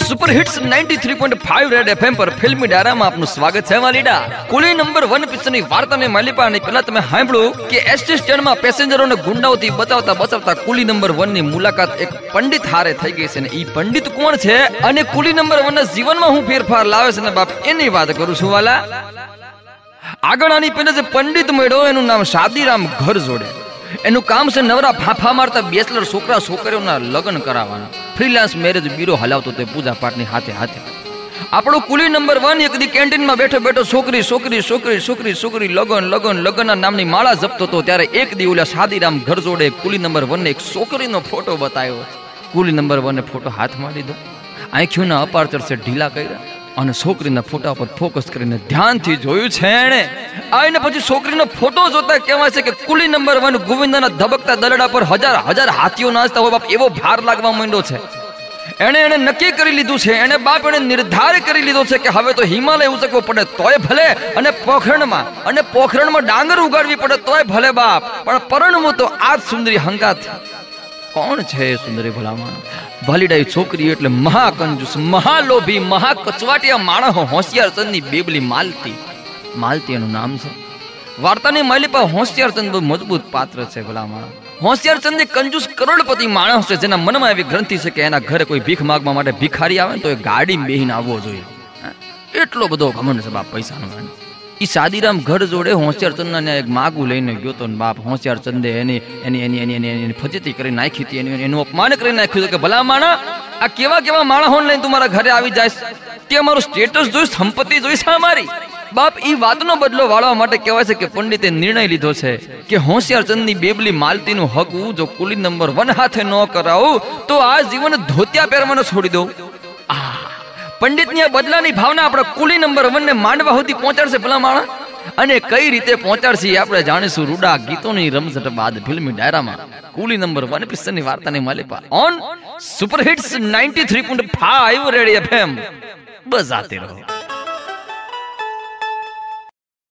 Super hits 93.5 red FM પર ફિલ્મી ડાયરામાં આપનું સ્વાગત છે વાલીડા કુલી નંબર 1 પિક્ચરની વાર્તાને માલિપા અને પેલા તમે સાંભળ્યું કે એસટી સ્ટેન્ડમાં પેસેન્જરોને ગુંડાઓથી બચાવતા બચાવતા કુલી નંબર 1 ની મુલાકાત એક પંડિત હારે થઈ ગઈ છે ને ઈ પંડિત કોણ છે? અને કુલી નંબર 1 ના જીવનમાં હું ફેરફાર લાવે છે ને બાપ, એની વાત કરું છું, વાલા. આગળ આની પહેલા જે પંડિત મળ્યો એનું નામ શાદીરામ ઘર જોડે. એનું કામ છે નવરા ફાફા મારતા બેચલર છોકરા છોકરીઓના લગ્ન કરાવવાના. ફ્રીલાન્સ મેરેજ બીરો હલાવતો તે પૂજા પાઠની હાથે હાથે. આપણો કુલી નંબર વન એક દી કેન્ટીનમાં બેઠો બેઠો છોકરી છોકરી છોકરી છોકરી છોકરી, લગન લગન, લગનના નામની માળા જપતો હતો ત્યારે એક દી ઓલા શાદીરામ ઘર જોડે કુલી નંબર વન એક છોકરીનો ફોટો બતાવ્યો. કુલી નંબર વનને ફોટો હાથમાં લીધો. આંખ્યુના અપાર્ચર છે ઢીલા કર્યા. અને છોકરીના ફોટા પર ફોકસ કરીને ધ્યાનથી જોયું છે એણે. આવીને પછી છોકરીનો ફોટો જોતા કહેવાય છે કે કુલી નંબર વન ગોવિંદાના ધબકતા દરડા પર હજાર હજાર હાથીઓ નાચતા હોય બાપ, એવો ભાર લાગવા માંડ્યો છે. એણે એણે નક્કી કરી લીધું છે, એણે બાપ એણે નિર્ધાર કરી લીધો છે કે હવે તો હિમાલય ઉચકવો પડે તોય ભલે અને પોખરણમાં અને પોખરણમાં ડાંગર ઉગાડવી પડે, તોય ભલે બાપ, પણ પરણવું તો આ સુંદરી હંગાત. કોણ છે સુંદરી ભલામણ? ભાલીડાઈ છોકરી એટલે મહાકંજુસ, મહાલોભી, મહાકચવાટિયા માણસ હોશિયાર ચંદની બેબલી માલતી. માલતી એનું નામ છે. વાર્તાની માલી પાસે હોશિયારચંદ બહુ મજબૂત પાત્ર છે ભલા માણસ હોશિયારચંદ એક કંજૂસ કરોડપતિ માણસ છે, જેના મનમાં એવી ગ્રંથિ છે કે એના ઘરે કોઈ ભીખ માગવા માટે ભિખારી આવે ને તો એ ગાડી બેહીને આવવો જોઈએ. એટલો બધો ઘમંડ છે બાપ પૈસાનો ઈ સાદીરામ ઘર જોડે હોશિયાર ચંદના એક માગું લઈને ગયો તો બાપ હોશિયાર ચંદે એની એની એની એની એની એની ફજેતી કરી નાખી હતી, એની, એનું અપમાન કરી નાખ્યું કે ભલા માણા, આ કેવા કેવા માણસો લઈને તું મારા ઘરે આવી જાય તે અમારું સ્ટેટસ જોઈશ, સંપત્તિ જોઈશ છે અમારી બાપ એ વાતનો બદલો વાળવા માટે કહેવાય છે કે પંડિતે નિર્ણય લીધો છે કે હોશિયાર ચંદની બેબલી માલતીનું હકવું જો કુલી નંબર વન હાથે ન કરાવું, તો આ જીવન ધોતિયા પહેરવાનો છોડી દઉં. પંડિતની આ બદલાની ભાવના આપણે કુલી નંબર વન ને માંડવા સુધી પહોંચાડશે પેલા માણસ? અને કઈ રીતે પહોંચાડશે આપણે જાણીશું રૂડા ગીતોની રમઝટ બાદ ફિલ્મી ડાયરામાં. કુલી નંબર વન પિક્ચરની વાર્તાની માલિપા. On super hits 93.5 Red FM આતે રહો.